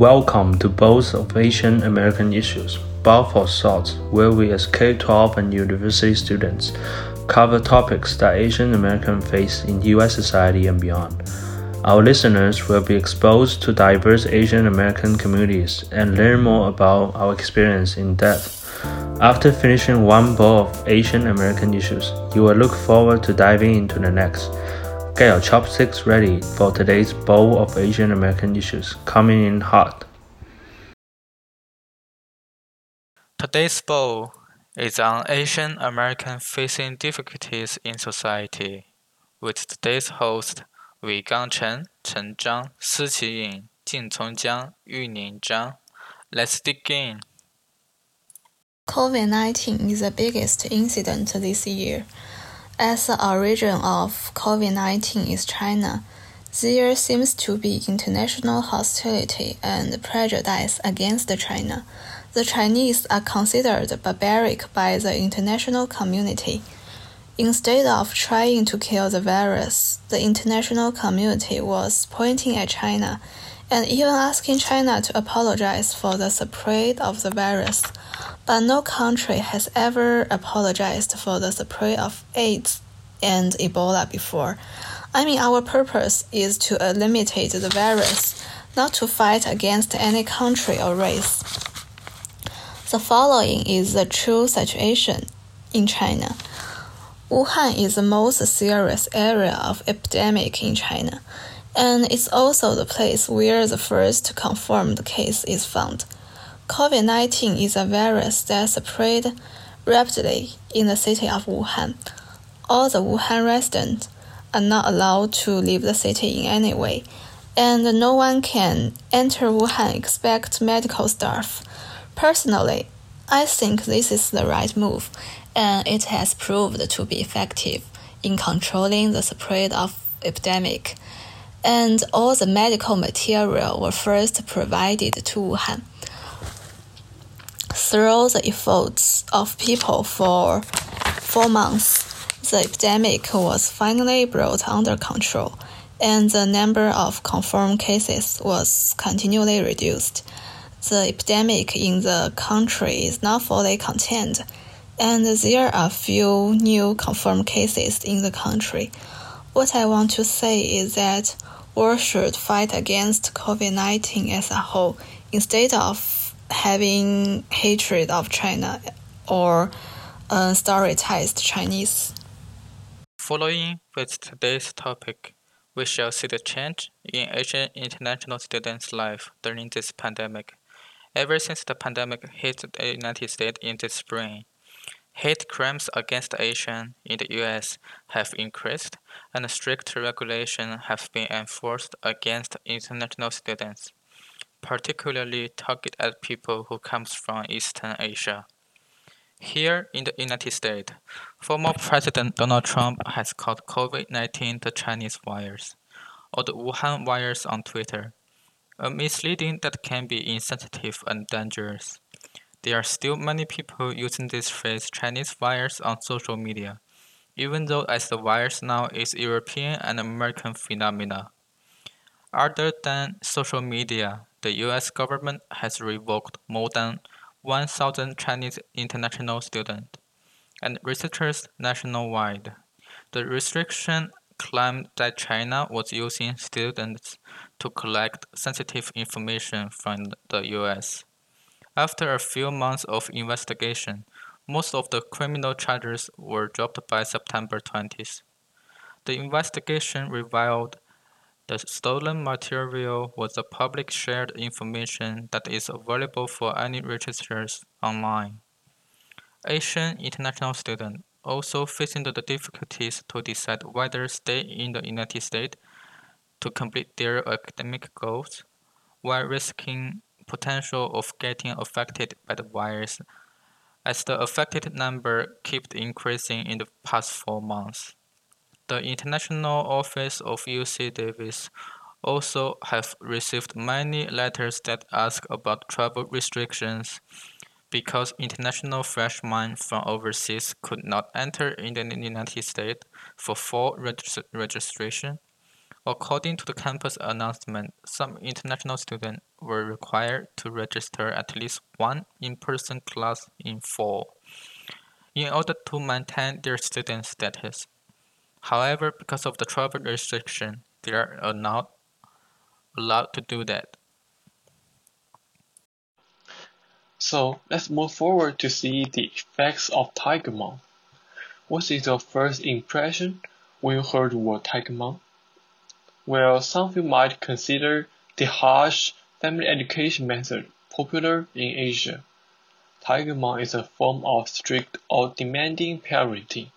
Welcome to Bowl of Asian American Issues, Bowl for Thoughts, where we as K 12 and university students cover topics that Asian Americans face in US society and beyond. Our listeners will be exposed to diverse Asian American communities and learn more about our experience in depth. After finishing one bowl of Asian American issues, you will look forward to diving into the next. Get your chopsticks ready for today's bowl of Asian American issues coming in hot. Today's bowl is on Asian American facing difficulties in society, with today's host Wei Gang Chen, Chen Zhang, Si Qiying, Jing Congjiang, Yu Ning Zhang. Let's dig in. COVID 19 is the biggest incident this year. As the origin of COVID 19 is China, there seems to be international hostility and prejudice against China. The Chinese are considered barbaric by the international community. Instead of trying to kill the virus, the international community was pointing at China and even asking China to apologize for the spread of the virus but no country has ever apologized for the spread of AIDS and Ebola before. I mean, our purpose is to eliminate the virus, not to fight against any country or race. The following is the true situation in China. Wuhan is the most serious area of epidemic in China, and it's also the place where the first confirmed case is found. COVID 19 is a virus that spread rapidly in the city of Wuhan. All the Wuhan residents are not allowed to leave the city in any way, and no one can enter Wuhan except medical staff. Personally, I think this is the right move, and it has proved to be effective in controlling the spread of epidemic. And all the medical material were first provided to Wuhan through the efforts of people for four months, the epidemic was finally brought under control, and the number of confirmed cases was continually reduced. The epidemic in the country is now fully contained, and there are few new confirmed cases in the country. What I want to say is that we should fight against COVID 19 as a whole instead of having hatred of China or uh, stereotyped Chinese. Following with today's topic, we shall see the change in Asian international students' life during this pandemic. Ever since the pandemic hit the United States in the spring, hate crimes against Asians in the US have increased, and strict regulations have been enforced against international students particularly targeted at people who comes from Eastern Asia. Here in the United States, former President Donald Trump has called COVID-19 the Chinese virus, or the Wuhan virus on Twitter, misleading that can be insensitive and dangerous. There are still many people using this phrase Chinese virus on social media, even though as the virus now is European and American phenomena. Other than social media, the US government has revoked more than 1,000 Chinese international students and researchers nationwide. The restriction claimed that China was using students to collect sensitive information from the US. After a few months of investigation, most of the criminal charges were dropped by September 20th. The investigation revealed the stolen material was public shared information that is available for any registrars online. Asian international students also facing the difficulties to decide whether stay in the United States to complete their academic goals while risking potential of getting affected by the virus as the affected number kept increasing in the past four months. The International Office of UC Davis also have received many letters that ask about travel restrictions because international freshmen from overseas could not enter in the United States for fall registration. According to the campus announcement, some international students were required to register at least one in-person class in fall in order to maintain their student status. However, because of the travel restriction, they are not allowed to do that. So let's move forward to see the effects of Tiger Mom. What is your first impression when you heard the word Tiger Mom? Well, some people might consider the harsh family education method popular in Asia. Tiger Mom is a form of strict or demanding parenting.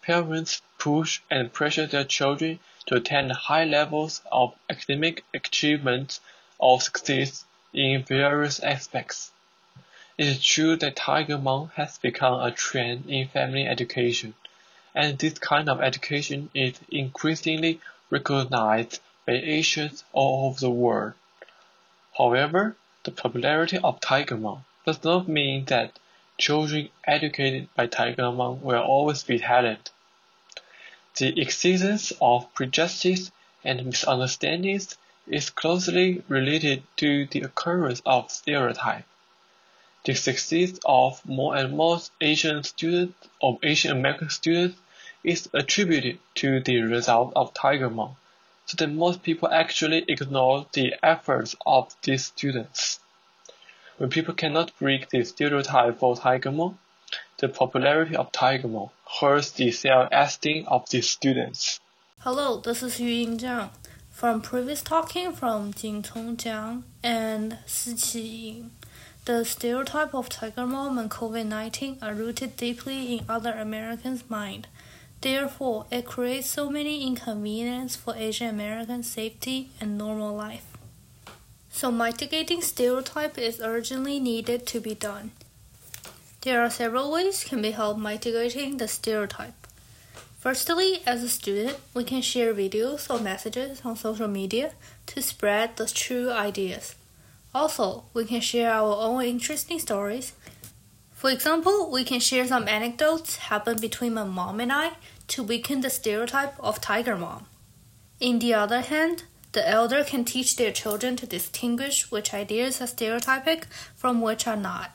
Parents push and pressure their children to attain high levels of academic achievement or success in various aspects. It is true that Tiger Mom has become a trend in family education, and this kind of education is increasingly recognized by Asians all over the world. However, the popularity of Tiger Mom does not mean that children educated by Tiger Mom will always be talented. The existence of prejudices and misunderstandings is closely related to the occurrence of stereotypes. The success of more and more Asian students or Asian American students is attributed to the result of Tiger Mom, so that most people actually ignore the efforts of these students. When people cannot break the stereotype for Tiger Mom, the popularity of Tiger Mom hurts the self-esteem of the students. Hello, this is Yu Ying Jiang. From previous talking from Jing Cong Jiang and Si Qi Ying. The stereotype of Tiger Mom and COVID-19 are rooted deeply in other Americans' mind. Therefore, it creates so many inconveniences for Asian American safety and normal life. So mitigating stereotype is urgently needed to be done. There are several ways can be helped mitigating the stereotype. Firstly, as a student, we can share videos or messages on social media to spread the true ideas. Also, we can share our own interesting stories. For example, we can share some anecdotes happened between my mom and I to weaken the stereotype of tiger mom. In the other hand, the elder can teach their children to distinguish which ideas are stereotypic from which are not.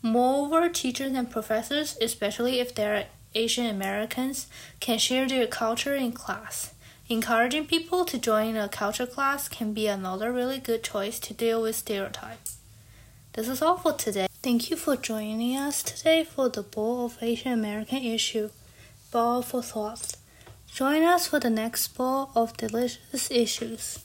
Moreover, teachers and professors, especially if they're Asian Americans, can share their culture in class. Encouraging people to join a culture class can be another really good choice to deal with stereotypes. This is all for today. Thank you for joining us today for the Bowl of Asian American issue, Bowl for Thoughts. Join us for the next Ball of delicious issues.